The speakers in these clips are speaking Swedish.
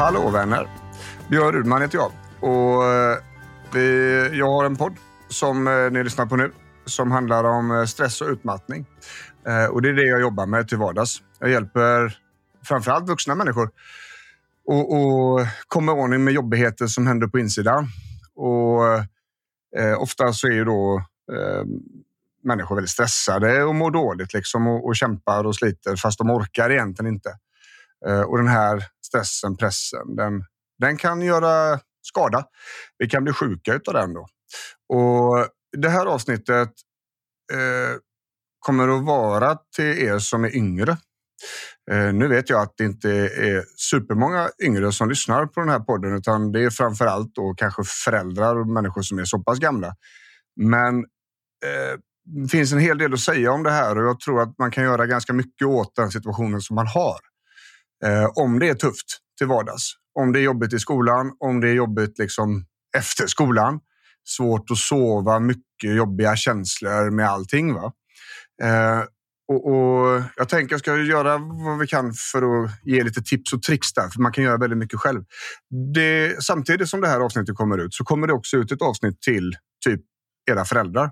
Hallå vänner! Björn Rudman heter jag och eh, vi, jag har en podd som eh, ni lyssnar på nu som handlar om eh, stress och utmattning. Och det är det jag jobbar med till vardags. Jag hjälper framförallt vuxna människor och, och komma ordning med jobbigheter som händer på insidan. Och eh, ofta så är ju då eh, människor väldigt stressade och mår dåligt liksom och, och kämpar och sliter fast de orkar egentligen inte. Eh, och den här stressen, pressen, den, den kan göra skada. Vi kan bli sjuka av den. Då. Och det här avsnittet eh, kommer att vara till er som är yngre. Eh, nu vet jag att det inte är supermånga yngre som lyssnar på den här podden, utan det är framför allt då kanske föräldrar och människor som är så pass gamla. Men eh, det finns en hel del att säga om det här och jag tror att man kan göra ganska mycket åt den situationen som man har. Eh, om det är tufft till vardags. Om det är jobbigt i skolan, om det är jobbigt liksom efter skolan. Svårt att sova, mycket jobbiga känslor med allting. Va? Eh, och, och, Jag tänker jag ska göra vad vi kan för att ge lite tips och tricks där, för man kan göra väldigt mycket själv. Det, samtidigt som det här avsnittet kommer ut så kommer det också ut ett avsnitt till typ era föräldrar.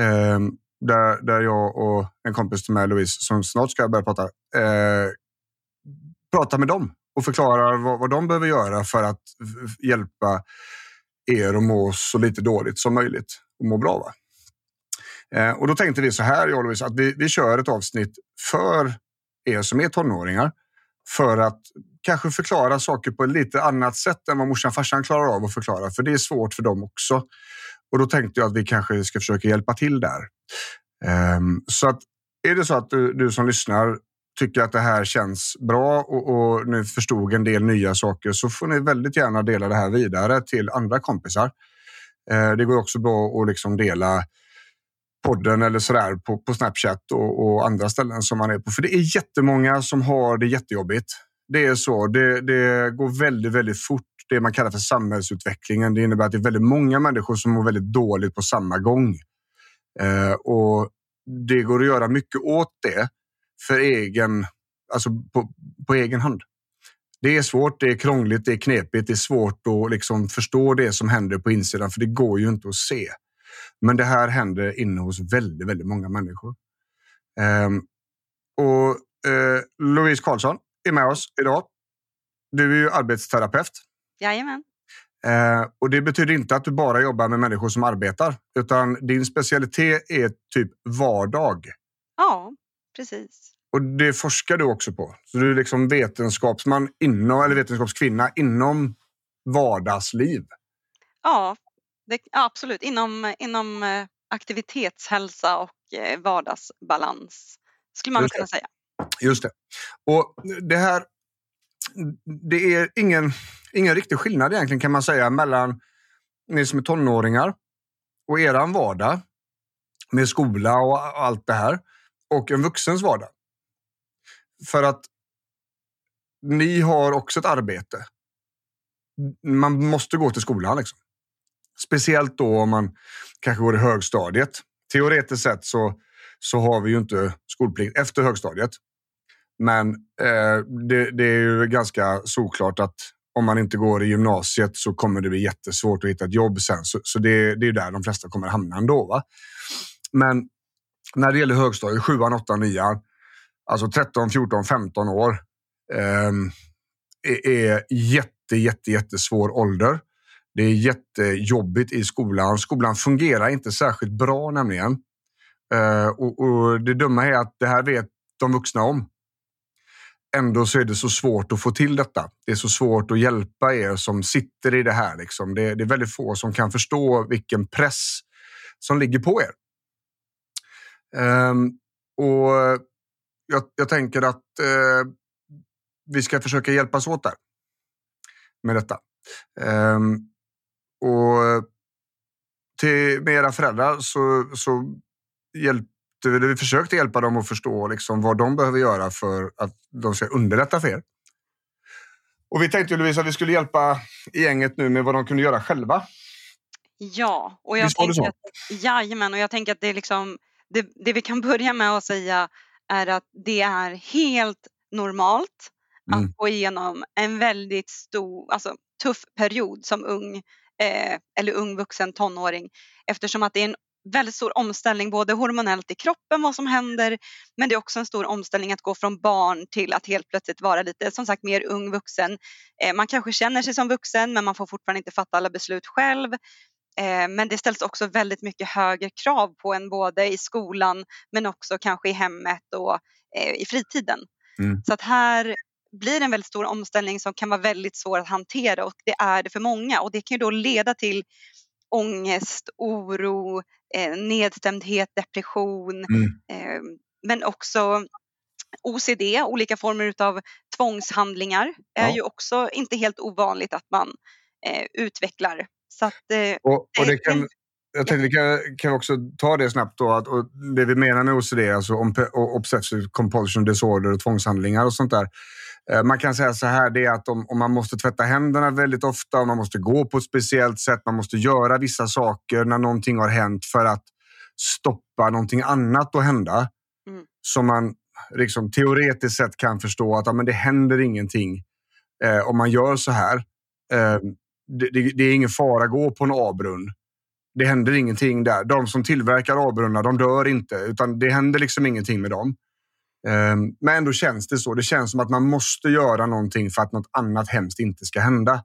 Eh, där, där jag och en kompis till mig, Louise, som snart ska börja prata, eh, pratar med dem och förklarar vad, vad de behöver göra för att hjälpa er att må så lite dåligt som möjligt och må bra. Va? Eh, och då tänkte vi så här, jag Louise, att vi, vi kör ett avsnitt för er som är tonåringar för att kanske förklara saker på ett lite annat sätt än vad morsan och farsan klarar av att förklara, för det är svårt för dem också. Och då tänkte jag att vi kanske ska försöka hjälpa till där. Um, så att är det så att du, du som lyssnar tycker att det här känns bra och, och nu förstod en del nya saker så får ni väldigt gärna dela det här vidare till andra kompisar. Eh, det går också bra att liksom dela podden eller sådär på, på Snapchat och, och, andra ställen som man är på. För det är jättemånga som har det jättejobbigt. Det är så. Det, det går väldigt, väldigt fort. Det man kallar för samhällsutvecklingen. Det innebär att det är väldigt många människor som mår väldigt dåligt på samma gång. Eh, och det går att göra mycket åt det för egen, alltså på, på egen hand. Det är svårt, det är krångligt, det är knepigt, det är svårt att liksom förstå det som händer på insidan, för det går ju inte att se. Men det här händer inne hos väldigt, väldigt många människor. Um, och uh, Louise Karlsson är med oss idag. Du är ju arbetsterapeut. Jajamän. Uh, och det betyder inte att du bara jobbar med människor som arbetar, utan din specialitet är typ vardag. Ja, precis. Och det forskar du också på. Så du är liksom vetenskapsman inom, eller vetenskapskvinna inom vardagsliv. Ja, det, absolut. Inom, inom eh, aktivitetshälsa och eh, vardagsbalans skulle man kunna säga. Just det. Och det här, det är ingen, ingen riktig skillnad egentligen kan man säga mellan ni som är tonåringar och eran vardag med skola och allt det här och en vuxens vardag. För att ni har också ett arbete. Man måste gå till skolan. Liksom. Speciellt då om man kanske går i högstadiet. Teoretiskt sett så, så har vi ju inte skolplikt efter högstadiet. Men eh, det, det, är ju ganska såklart att om man inte går i gymnasiet så kommer det bli jättesvårt att hitta ett jobb sen. Så, så det, det är där de flesta kommer hamna ändå. Va? Men när det gäller högstadiet, sjuan, åttan, nian, alltså 13, 14, 15 år, eh, är jätte, jätte, jättesvår ålder. Det är jättejobbigt i skolan. Skolan fungerar inte särskilt bra nämligen. Eh, och, och det dumma är att det här vet de vuxna om. Ändå så är det så svårt att få till detta. Det är så svårt att hjälpa er som sitter i det här. Liksom. Det, det är väldigt få som kan förstå vilken press som ligger på er. Um, och jag, jag, tänker att uh, vi ska försöka hjälpas åt där med detta. Um, och till, med era föräldrar så, så hjälpte vi, vi försökte hjälpa dem att förstå liksom vad de behöver göra för att de ska underlätta för er. Och vi tänkte Lovisa att vi skulle hjälpa gänget nu med vad de kunde göra själva. Ja, och jag tänker att, jajamän, och jag tänker att det är liksom det, det, vi kan börja med att säga är att det är helt normalt mm. att gå igenom en väldigt stor, alltså tuff period som ung eh, eller ung vuxen tonåring eftersom att det är en väldigt stor omställning både hormonellt i kroppen vad som händer men det är också en stor omställning att gå från barn till att helt plötsligt vara lite som sagt mer ung vuxen. Eh, man kanske känner sig som vuxen men man får fortfarande inte fatta alla beslut själv. Eh, men det ställs också väldigt mycket högre krav på en både i skolan men också kanske i hemmet och eh, i fritiden. Mm. Så att här blir en väldigt stor omställning som kan vara väldigt svår att hantera och det är det för många och det kan ju då leda till ångest, oro, eh, nedstämdhet, depression mm. eh, men också OCD, olika former av tvångshandlingar är ja. ju också inte helt ovanligt att man utvecklar. Så att, eh, och, och det kan, jag tänkte vi kan, kan också ta det snabbt då. Att, och det vi menar med OCD, alltså Obsessive Compulsion Disorder och tvångshandlingar och sånt där. Eh, man kan säga så här, det är att om, om, man måste tvätta händerna väldigt ofta, om man måste gå på ett speciellt sätt, man måste göra vissa saker när någonting har hänt för att stoppa någonting annat att hända. Mm. Som man liksom, teoretiskt sett kan förstå att ja, men det händer ingenting eh, om man gör så här. Eh, det, det, det, är ingen fara, att gå på en avbrunn. Det händer ingenting där. De som tillverkar avbrunnar, de dör inte, utan det händer liksom ingenting med dem. Ehm, men ändå känns det så. Det känns som att man måste göra någonting för att något annat hemskt inte ska hända.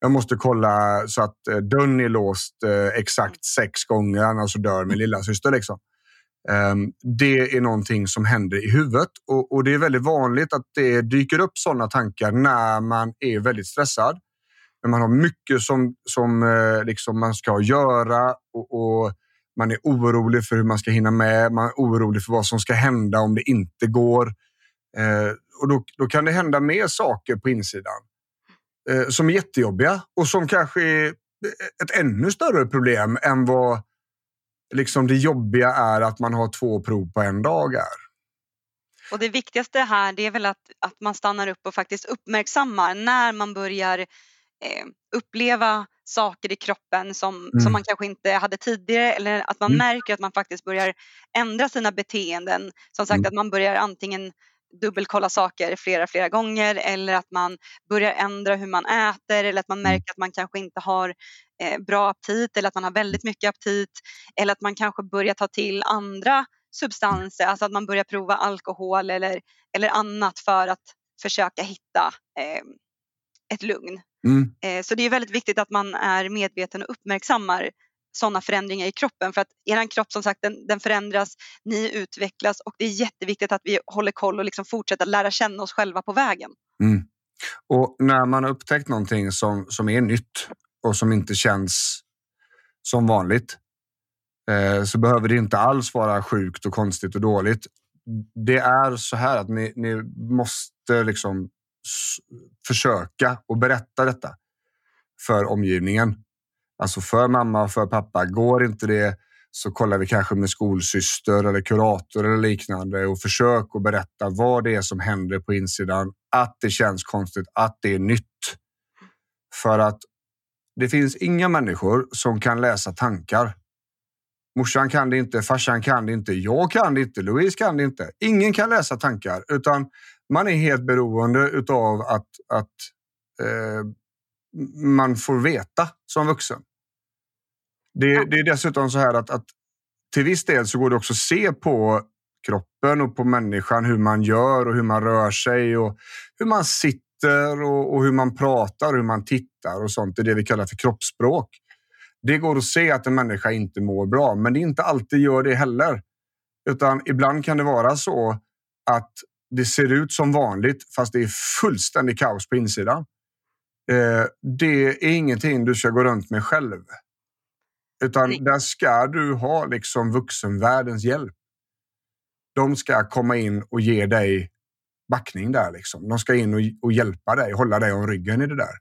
Jag måste kolla så att eh, dörren är låst eh, exakt sex gånger, annars så dör min lilla syster. Liksom. Ehm, det är någonting som händer i huvudet och det är väldigt vanligt att det dyker upp sådana tankar när man är väldigt stressad. Men man har mycket som, som eh, liksom man ska göra och, och man är orolig för hur man ska hinna med. Man är orolig för vad som ska hända om det inte går. Eh, och då, då, kan det hända mer saker på insidan eh, som är jättejobbiga och som kanske är ett ännu större problem än vad liksom det jobbiga är att man har två prov på en dag är. Och det viktigaste här det är väl att, att man stannar upp och faktiskt uppmärksammar när man börjar uppleva saker i kroppen som, mm. som man kanske inte hade tidigare eller att man mm. märker att man faktiskt börjar ändra sina beteenden. Som sagt mm. att man börjar antingen dubbelkolla saker flera, flera gånger eller att man börjar ändra hur man äter eller att man mm. märker att man kanske inte har eh, bra aptit eller att man har väldigt mycket aptit eller att man kanske börjar ta till andra substanser, alltså att man börjar prova alkohol eller, eller annat för att försöka hitta eh, ett lugn. Mm. Eh, så det är väldigt viktigt att man är medveten och uppmärksammar sådana förändringar i kroppen för att er kropp som sagt den, den, förändras, ni utvecklas och det är jätteviktigt att vi håller koll och liksom fortsätter lära känna oss själva på vägen. Mm. Och när man har upptäckt någonting som, som är nytt och som inte känns som vanligt eh, så behöver det inte alls vara sjukt och konstigt och dåligt. Det är så här att ni, ni måste liksom försöka och berätta detta för omgivningen. Alltså för mamma och för pappa. Går inte det så kollar vi kanske med skolsyster eller kurator eller liknande och försök att berätta vad det är som händer på insidan. Att det känns konstigt, att det är nytt. För att det finns inga människor som kan läsa tankar. Morsan kan det inte, farsan kan det inte, jag kan det inte, Louise kan det inte. Ingen kan läsa tankar utan man är helt beroende av att, att eh, man får veta som vuxen. Det, det, är dessutom så här att, att till viss del så går det också att se på kroppen och på människan hur man gör och hur man rör sig och hur man sitter och, och hur man pratar och hur man tittar och sånt. Det är det vi kallar för kroppsspråk. Det går att se att en människa inte mår bra, men det inte alltid gör det heller. Utan ibland kan det vara så att det ser ut som vanligt fast det är fullständig kaos på insidan. Eh, det är ingenting du ska gå runt med själv. Utan Nej. där ska du ha liksom vuxenvärldens hjälp. De ska komma in och ge dig backning där. Liksom. De ska in och, och hjälpa dig, hålla dig om ryggen i det där.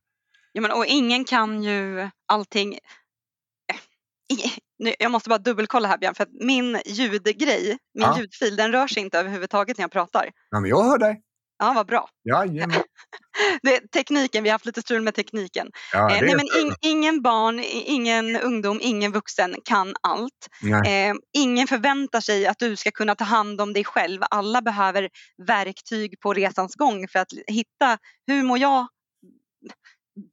Ja, men, och ingen kan ju allting. Eh, jag måste bara dubbelkolla här Björn, för att min ljudgrej, min ja. ljudfil, den rör sig inte överhuvudtaget när jag pratar. Ja, men jag hör dig. Ja, vad bra. Jajamän. det, tekniken, vi har haft lite strul med tekniken. Ja, eh, nej, men in, ingen barn, ingen ungdom, ingen vuxen kan allt. Eh, ingen förväntar sig att du ska kunna ta hand om dig själv. Alla behöver verktyg på resans gång för att hitta hur mår jag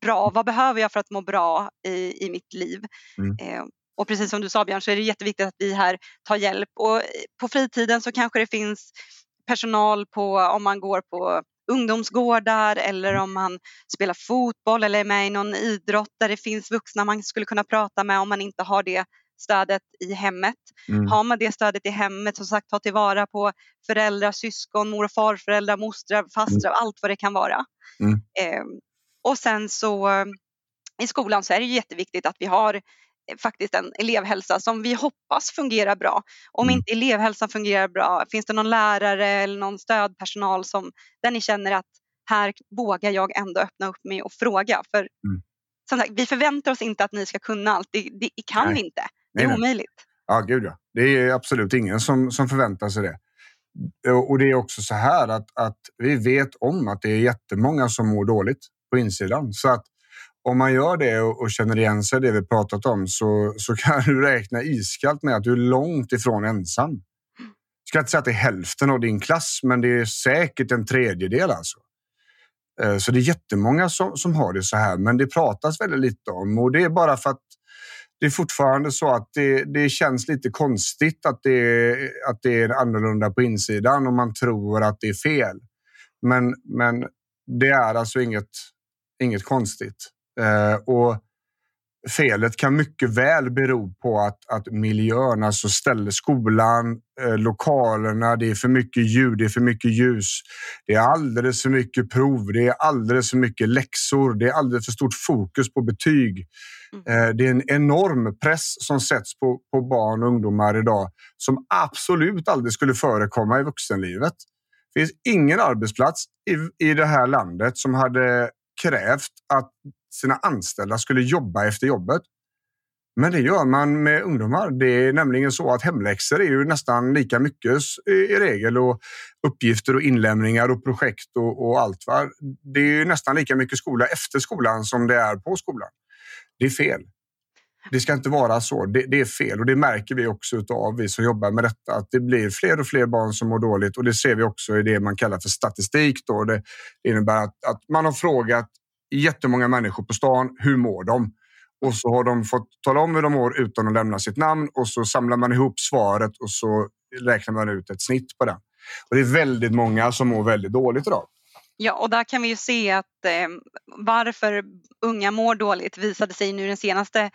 bra? Vad behöver jag för att må bra i, i mitt liv? Mm. Eh, och precis som du sa Björn så är det jätteviktigt att vi här tar hjälp och på fritiden så kanske det finns personal på om man går på ungdomsgårdar eller om man spelar fotboll eller är med i någon idrott där det finns vuxna man skulle kunna prata med om man inte har det stödet i hemmet. Mm. Har man det stödet i hemmet, som sagt ta tillvara på föräldrar, syskon, mor och farföräldrar, mostrar, fastrar, mm. allt vad det kan vara. Mm. Eh, och sen så i skolan så är det jätteviktigt att vi har faktiskt en elevhälsa som vi hoppas fungerar bra. Om mm. inte elevhälsan fungerar bra, finns det någon lärare eller någon stödpersonal som där ni känner att här vågar jag ändå öppna upp mig och fråga. För mm. som sagt, vi förväntar oss inte att ni ska kunna allt. Det, det kan nej. vi inte. Det är nej, omöjligt. Ja, gud ja. Det är absolut ingen som, som förväntar sig det. Och det är också så här att, att vi vet om att det är jättemånga som mår dåligt på insidan. Så att om man gör det och känner igen sig i det vi pratat om så, så kan du räkna iskallt med att du är långt ifrån ensam. Jag ska inte säga att det är hälften av din klass, men det är säkert en tredjedel. Alltså. Eh, så det är jättemånga som, som har det så här, men det pratas väldigt lite om och det är bara för att det är fortfarande så att det, det känns lite konstigt att det, att det är annorlunda på insidan och man tror att det är fel. Men, men det är alltså inget, inget konstigt. Eh, och felet kan mycket väl bero på att, att miljön, alltså stället, skolan, eh, lokalerna, det är för mycket ljud, det är för mycket ljus. Det är alldeles för mycket prov, det är alldeles för mycket läxor, det är alldeles för stort fokus på betyg. Mm. Eh, det är en enorm press som sätts på, på barn och ungdomar idag som absolut aldrig skulle förekomma i vuxenlivet. Det finns ingen arbetsplats i, i det här landet som hade krävt att sina anställda skulle jobba efter jobbet. Men det gör man med ungdomar. Det är nämligen så att hemläxor är ju nästan lika mycket i regel och uppgifter och inlämningar och projekt och, och allt. Va? Det är nästan lika mycket skola efter skolan som det är på skolan. Det är fel. Det ska inte vara så. Det, det, är fel och det märker vi också av vi som jobbar med detta. Att det blir fler och fler barn som mår dåligt och det ser vi också i det man kallar för statistik. Då. Det innebär att, att man har frågat jättemånga människor på stan. Hur mår de? Och så har de fått tala om hur de mår utan att lämna sitt namn och så samlar man ihop svaret och så räknar man ut ett snitt på det. Och det är väldigt många som mår väldigt dåligt idag. Ja, och där kan vi ju se att eh, varför unga mår dåligt visade sig nu den senaste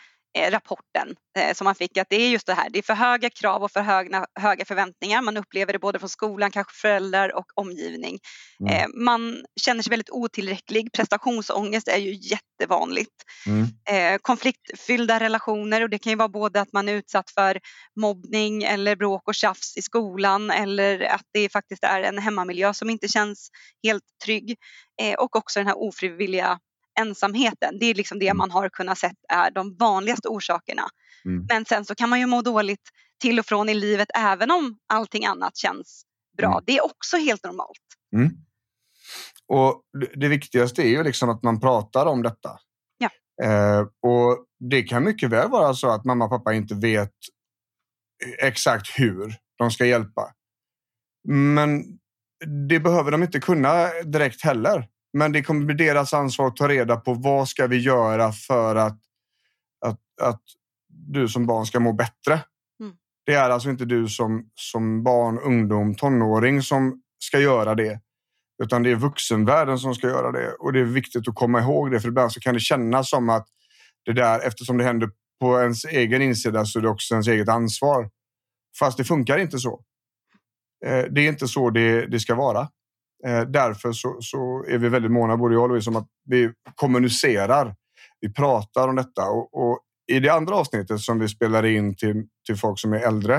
rapporten eh, som man fick att det är just det här, det är för höga krav och för höga, höga förväntningar. Man upplever det både från skolan, kanske föräldrar och omgivning. Mm. Eh, man känner sig väldigt otillräcklig. Prestationsångest är ju jättevanligt. Mm. konfliktfyllda relationer och det kan ju vara både att man är utsatt för mobbning eller bråk och tjafs i skolan eller att det faktiskt är en hemmamiljö som inte känns helt trygg. och också den här ofrivilliga ensamheten. Det är liksom det mm. man har kunnat se är de vanligaste orsakerna. Mm. Men sen så kan man ju må dåligt till och från i livet även om allting annat känns bra. Mm. Det är också helt normalt. Mm. Och det viktigaste är ju liksom att man pratar om detta. Ja. Eh, och det kan mycket väl vara så att mamma och pappa inte vet exakt hur de ska hjälpa. Men det behöver de inte kunna direkt heller. Men det kommer bli deras ansvar att ta reda på vad ska vi göra för att, att, att du som barn ska må bättre. Mm. Det är alltså inte du som, som barn, ungdom, tonåring som ska göra det. Utan det är vuxenvärlden som ska göra det. Och det är viktigt att komma ihåg det. För ibland så kan det kännas som att det där, eftersom det händer på ens egen insida så är det också ens eget ansvar. Fast det funkar inte så. Eh, det är inte så det, det ska vara. Eh, därför så, så, är vi väldigt måna, både jag och Louise, om att vi kommunicerar. Vi pratar om detta och, och i det andra avsnittet som vi spelar in till, till folk som är äldre,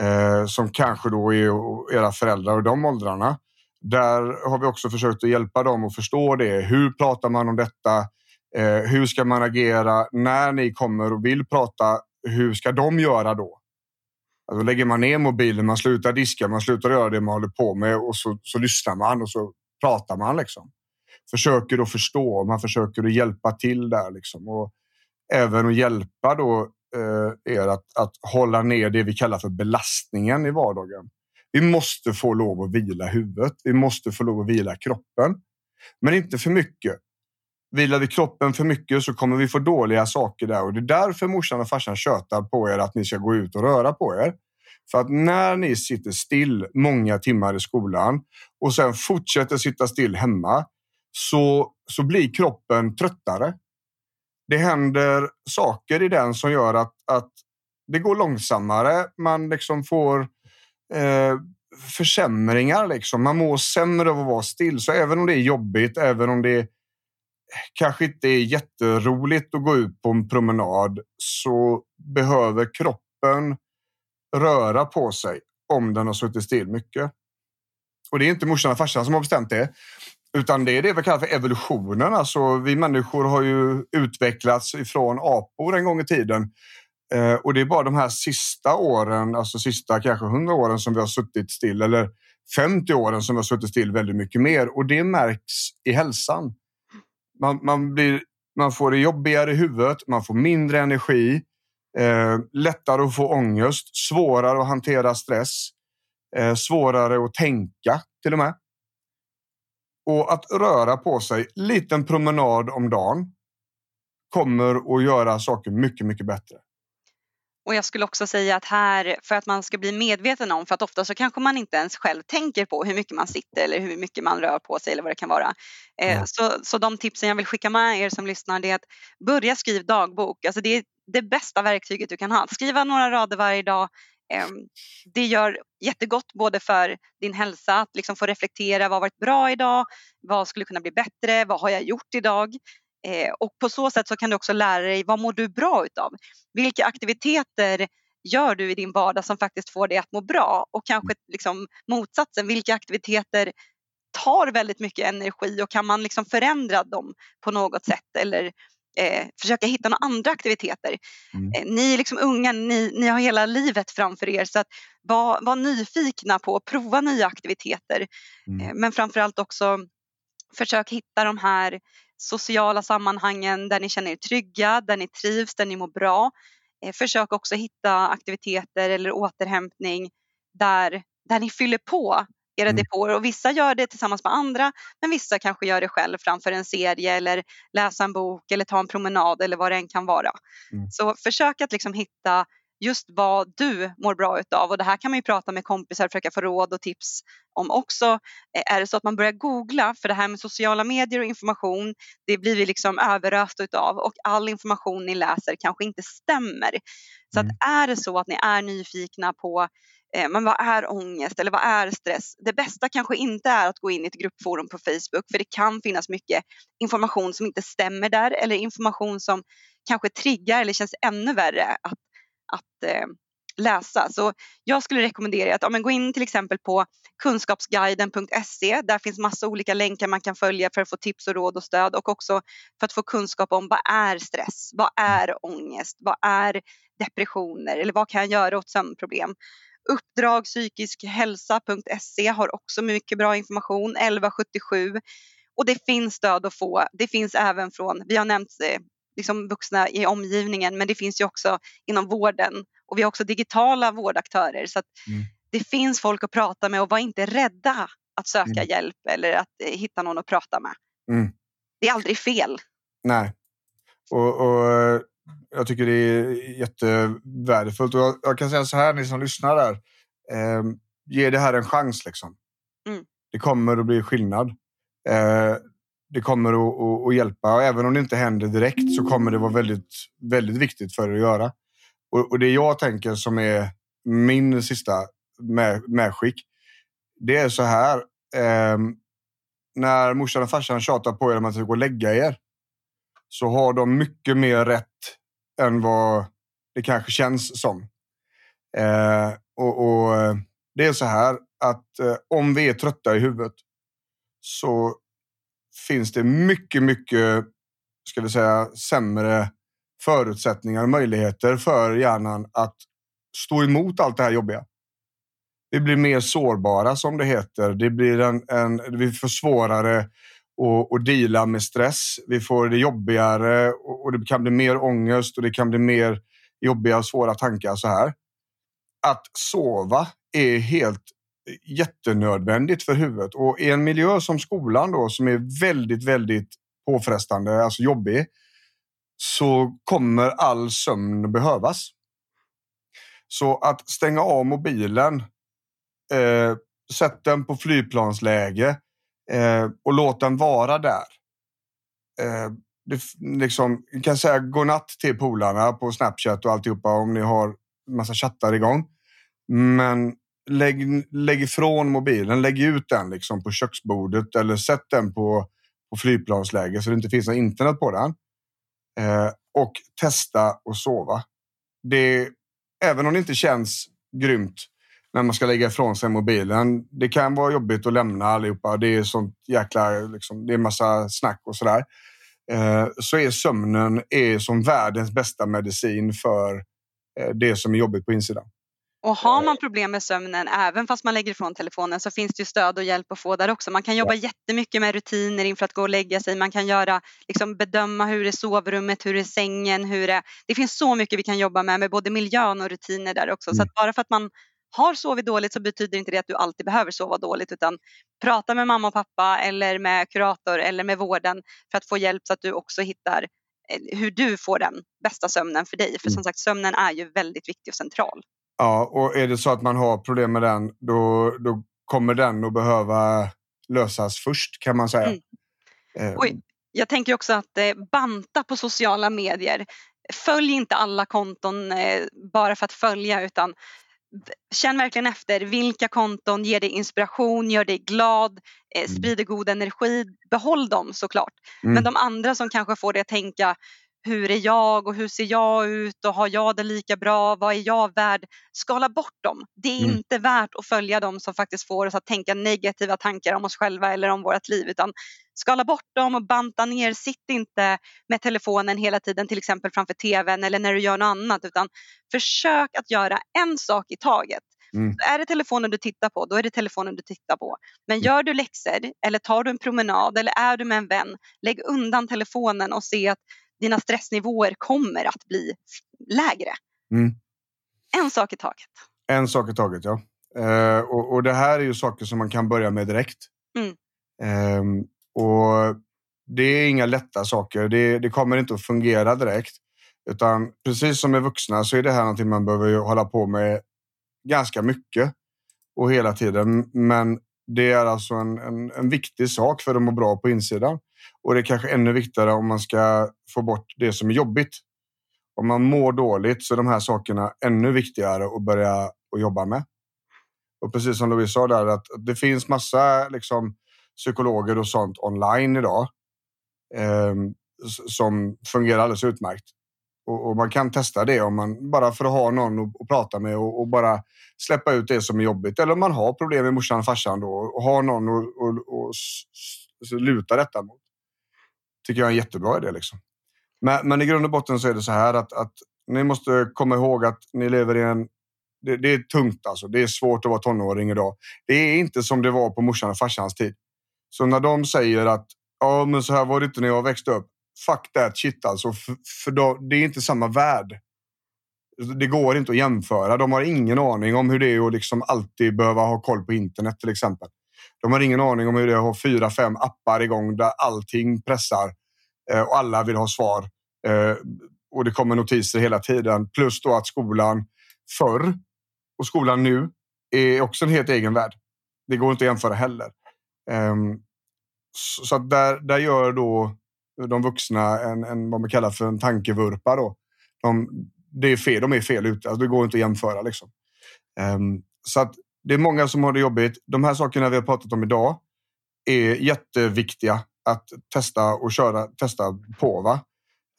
eh, som kanske då är era föräldrar och de åldrarna. Där har vi också försökt att hjälpa dem att förstå det. Hur pratar man om detta? Eh, hur ska man agera när ni kommer och vill prata? Hur ska de göra då? Alltså lägger man ner mobilen, man slutar diska, man slutar göra det man håller på med och så, så lyssnar man och så pratar man. Liksom. Försöker att förstå, man försöker att hjälpa till där. Liksom. Och även att hjälpa då, eh, er att, att hålla ner det vi kallar för belastningen i vardagen. Vi måste få lov att vila huvudet. Vi måste få lov att vila kroppen. Men inte för mycket. Vilar vi kroppen för mycket så kommer vi få dåliga saker där och det är därför morsan och farsan tjötar på er att ni ska gå ut och röra på er. För att när ni sitter still många timmar i skolan och sen fortsätter sitta still hemma så, så blir kroppen tröttare. Det händer saker i den som gör att, att det går långsammare. Man liksom får eh, försämringar. Liksom. Man mår sämre av att vara still. Så även om det är jobbigt, även om det kanske inte är jätteroligt att gå ut på en promenad så behöver kroppen röra på sig om den har suttit still mycket. Och det är inte morsan och farsan som har bestämt det. Utan det är det vi kallar för evolutionen. Alltså, vi människor har ju utvecklats ifrån apor en gång i tiden. Eh, och det är bara de här sista åren, alltså sista kanske hundra åren som vi har suttit still. Eller 50 åren som vi har suttit still väldigt mycket mer. Och det märks i hälsan. Man, man, blir, man får det jobbigare i huvudet, man får mindre energi. Eh, lättare att få ångest, svårare att hantera stress, eh, svårare att tänka till och med. Och att röra på sig, liten promenad om dagen, kommer att göra saker mycket, mycket bättre. Och jag skulle också säga att här, för att man ska bli medveten om, för att ofta så kanske man inte ens själv tänker på hur mycket man sitter eller hur mycket man rör på sig eller vad det kan vara. Eh, så, så de tipsen jag vill skicka med er som lyssnar det är att börja skriva dagbok. Alltså det är det bästa verktyget du kan ha. Skriva några rader varje dag. Eh, det gör jättegott både för din hälsa, att liksom få reflektera, vad har varit bra idag? Vad skulle kunna bli bättre? Vad har jag gjort idag? Eh, och på så sätt så kan du också lära dig vad mår du bra utav? Vilka aktiviteter gör du i din vardag som faktiskt får dig att må bra? Och kanske liksom motsatsen, vilka aktiviteter tar väldigt mycket energi och kan man liksom förändra dem på något sätt eller eh, försöka hitta några andra aktiviteter. Mm. Eh, ni är liksom unga, ni, ni har hela livet framför er så att var, var nyfikna på att prova nya aktiviteter. Mm. Eh, men framförallt också försök hitta de här sociala sammanhangen där ni känner er trygga, där ni trivs, där ni mår bra. Eh, försök också hitta aktiviteter eller återhämtning där, där ni fyller på era mm. depåer och vissa gör det tillsammans med andra men vissa kanske gör det själv framför en serie eller läsa en bok eller ta en promenad eller vad det än kan vara. Mm. Så försök att liksom hitta just vad du mår bra utav och det här kan man ju prata med kompisar och försöka få råd och tips om också. Eh, är det så att man börjar googla, för det här med sociala medier och information, det blir vi liksom överösta utav och all information ni läser kanske inte stämmer. Så att mm. är det så att ni är nyfikna på eh, men vad är ångest eller vad är stress? Det bästa kanske inte är att gå in i ett gruppforum på Facebook för det kan finnas mycket information som inte stämmer där eller information som kanske triggar eller känns ännu värre att att eh, läsa. Så jag skulle rekommendera att ja, men gå in till exempel på kunskapsguiden.se. Där finns massa olika länkar man kan följa för att få tips och råd och stöd och också för att få kunskap om vad är stress? Vad är ångest? Vad är depressioner? Eller vad kan jag göra åt sömnproblem? Uppdrag psykisk hälsa.se har också mycket bra information, 1177 och det finns stöd att få. Det finns även från, vi har nämnt eh, liksom vuxna i omgivningen men det finns ju också inom vården och vi har också digitala vårdaktörer så att mm. det finns folk att prata med och var inte rädda att söka mm. hjälp eller att eh, hitta någon att prata med. Mm. Det är aldrig fel. Nej, och, och jag tycker det är jättevärdefullt. Och jag, jag, kan säga så här, ni som lyssnar där. Eh, ge det här en chans. Liksom. Mm. Det kommer att bli skillnad. Eh, det kommer att, att, att, hjälpa. Och även om det inte händer direkt så kommer det vara väldigt, väldigt viktigt för er att göra. Och, och det jag tänker som är min sista med, medskick. Det är så här. Eh, när morsan och farsan tjatar på er om att ni ska gå och lägga er så har de mycket mer rätt än vad det kanske känns som. Eh, och, och, eh, Det är så här att eh, om vi är trötta i huvudet så finns det mycket, mycket ska vi säga, sämre förutsättningar och möjligheter för hjärnan att stå emot allt det här jobbiga. Vi blir mer sårbara som det heter. Det blir en, en, vi får svårare att, att deala med stress. Vi får det jobbigare och det kan bli mer ångest och det kan bli mer jobbiga och svåra tankar så här. Att sova är helt jättenödvändigt för huvudet och i en miljö som skolan då som är väldigt, väldigt påfrestande, alltså jobbig, så kommer all sömn behövas. Så att stänga av mobilen, eh, sätt den på flygplansläge eh, och låt den vara där. Eh, det, liksom, jag kan säga godnatt till polarna på Snapchat och alltihopa om ni har massa chattar igång. Men lägg, lägg ifrån mobilen, lägg ut den liksom på köksbordet eller sätt den på, på flygplansläge så det inte finns något internet på den. Eh, och testa att sova. Det, även om det inte känns grymt när man ska lägga ifrån sig mobilen. Det kan vara jobbigt att lämna allihopa. Det är sånt jäkla, liksom, det är massa snack och sådär. Eh, så är sömnen är som världens bästa medicin för eh, det som är jobbigt på insidan. Och har man problem med sömnen, även fast man lägger ifrån telefonen, så finns det ju stöd och hjälp att få där också. Man kan jobba ja. jättemycket med rutiner inför att gå och lägga sig. Man kan göra, liksom, bedöma hur är sovrummet, hur är sängen, hur är... Det finns så mycket vi kan jobba med, med både miljön och rutiner där också. Mm. Så att bara för att man har sovit dåligt så betyder inte det att du alltid behöver sova dåligt utan prata med mamma och pappa eller med kurator eller med vården för att få hjälp så att du också hittar eh, hur du får den bästa sömnen för dig. För mm. som sagt sömnen är ju väldigt viktig och central. Ja, och är det så att man har problem med den då, då kommer den att behöva lösas först kan man säga. Mm. Eh. Jag tänker också att eh, banta på sociala medier. Följ inte alla konton eh, bara för att följa utan känn verkligen efter vilka konton ger dig inspiration, gör dig glad, eh, mm. sprider god energi. Behåll dem såklart. Mm. Men de andra som kanske får dig att tänka hur är jag och hur ser jag ut och har jag det lika bra? Vad är jag värd? Skala bort dem. Det är mm. inte värt att följa dem som faktiskt får oss att tänka negativa tankar om oss själva eller om vårt liv utan skala bort dem och banta ner. Sitt inte med telefonen hela tiden till exempel framför tvn eller när du gör något annat utan försök att göra en sak i taget. Mm. är det telefonen du tittar på, då är det telefonen du tittar på. Men gör du läxor eller tar du en promenad eller är du med en vän, lägg undan telefonen och se att dina stressnivåer kommer att bli lägre. Mm. En sak i taget. En sak i taget, ja. Uh, och, och, det här är ju saker som man kan börja med direkt. Mm. Um, och det är inga lätta saker. Det, det, kommer inte att fungera direkt. Utan precis som med vuxna så är det här någonting man behöver hålla på med ganska mycket och hela tiden. Men det är alltså en, en, en viktig sak för att må bra på insidan. Och det är kanske ännu viktigare om man ska få bort det som är jobbigt. Om man mår dåligt så är de här sakerna ännu viktigare att börja att jobba med. Och precis som Louise sa där, att det finns massa liksom, psykologer och sånt online idag eh, som fungerar alldeles utmärkt. Och, och, man kan testa det om man bara för att ha någon att, att prata med och, och, bara släppa ut det som är jobbigt. Eller om man har problem med morsan och farsan då och har någon att luta detta mot tycker jag är en jättebra idé. Liksom. Men, men i grund och botten så är det så här att, att ni måste komma ihåg att ni lever i en... Det, det, är tungt alltså. Det är svårt att vara tonåring idag. Det är inte som det var på morsan och farsans tid. Så när de säger att ja, men så här var det inte när jag växte upp. Fuck that shit alltså. För, för då, det är inte samma värld. Det går inte att jämföra. De har ingen aning om hur det är att liksom alltid behöva ha koll på internet till exempel. De har ingen aning om hur det är att ha fyra, fem appar igång där allting pressar eh, och alla vill ha svar. Eh, och det kommer notiser hela tiden. Plus då att skolan förr och skolan nu är också en helt egen värld. Det går inte att jämföra heller. Ehm, så att där, där gör då de vuxna en, en vad man kallar för en tankevurpa. Då. De, det är fel, de är fel ute. Alltså det går inte att jämföra. Liksom. Um, så att det är många som har det jobbigt. De här sakerna vi har pratat om idag är jätteviktiga att testa och köra, testa på. Va?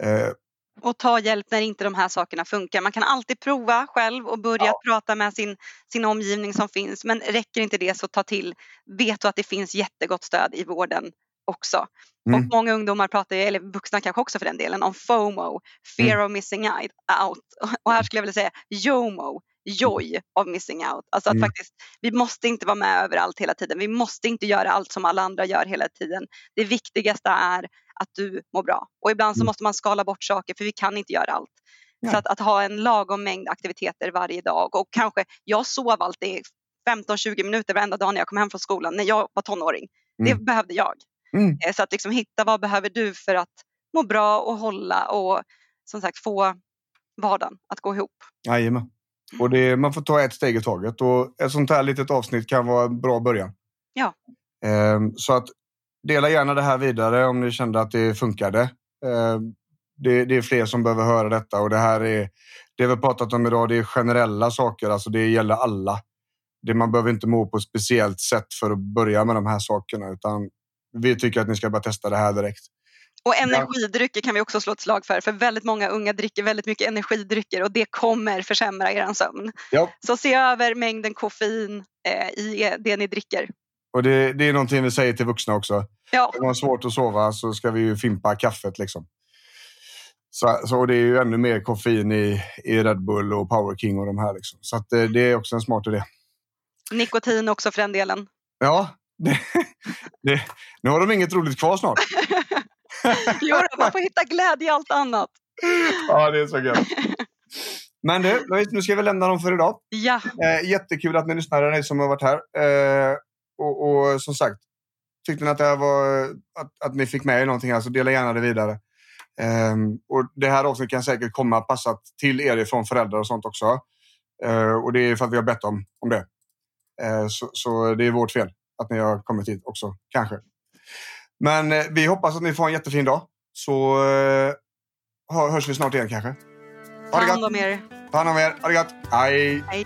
Eh, Och ta hjälp när inte de här sakerna funkar. Man kan alltid prova själv och börja ja. prata med sin, sin omgivning som finns. Men räcker inte det så ta till, vet du att det finns jättegott stöd i vården också. Mm. Och många ungdomar pratar, eller vuxna kanske också för den delen, om FOMO, fear mm. of missing out. Och här skulle jag vilja säga JOMO, joy of missing out. Alltså att mm. faktiskt, vi måste inte vara med överallt hela tiden. Vi måste inte göra allt som alla andra gör hela tiden. Det viktigaste är att du mår bra. Och ibland så mm. måste man skala bort saker för vi kan inte göra allt. Nej. Så att, att, ha en lagom mängd aktiviteter varje dag och kanske, jag sov alltid 15-20 minuter varenda dag när jag kom hem från skolan när jag var tonåring. Mm. Det behövde jag. Mm. Eh, så att liksom hitta vad behöver du för att må bra och hålla och som sagt få vardagen att gå ihop. Jajamän. Och det, man får ta ett steg i taget och ett sånt här litet avsnitt kan vara en bra början. Ja. Ehm, så att dela gärna det här vidare om ni kände att det funkade. Ehm, det, det, är fler som behöver höra detta och det här är det vi pratat om idag. Det är generella saker, alltså det gäller alla. Det, man behöver inte må på ett speciellt sätt för att börja med de här sakerna utan vi tycker att ni ska bara testa det här direkt. Och energidrycker kan vi också slå ett slag för, för väldigt många unga dricker väldigt mycket energidrycker och det kommer försämra er sömn. Ja. Så se över mängden koffein eh, i det ni dricker. Och det, det, är någonting vi säger till vuxna också. Ja. Om man har svårt att sova så ska vi ju fimpa kaffet liksom. Så, så det är ju ännu mer koffein i, i Red Bull och Power King och de här. Liksom. Så att det, det är också en smart idé. Nikotin också för den delen. Ja, det, det, nu har de inget roligt kvar snart. jo, man får hitta glädje i allt annat. ja, det är så gött. Men du, nu ska vi lämna dem för idag. Ja. Eh, jättekul att ni lyssnade, ni som har varit här. Eh, och, och, som sagt, tyckte ni att, det var, att, att ni fick med er någonting, alltså dela gärna det vidare. Eh, och Det här avsnittet kan säkert komma passat till er från föräldrar och sånt också. Eh, och det är för att vi har bett om, om det. Eh, så, så det är vårt fel att ni har kommit hit också, kanske. Men eh, vi hoppas att ni får en jättefin dag. Så eh, hörs vi snart igen kanske. Ha Ta hand om er. Ta hand om er. Ha det gott. Hej. Hej.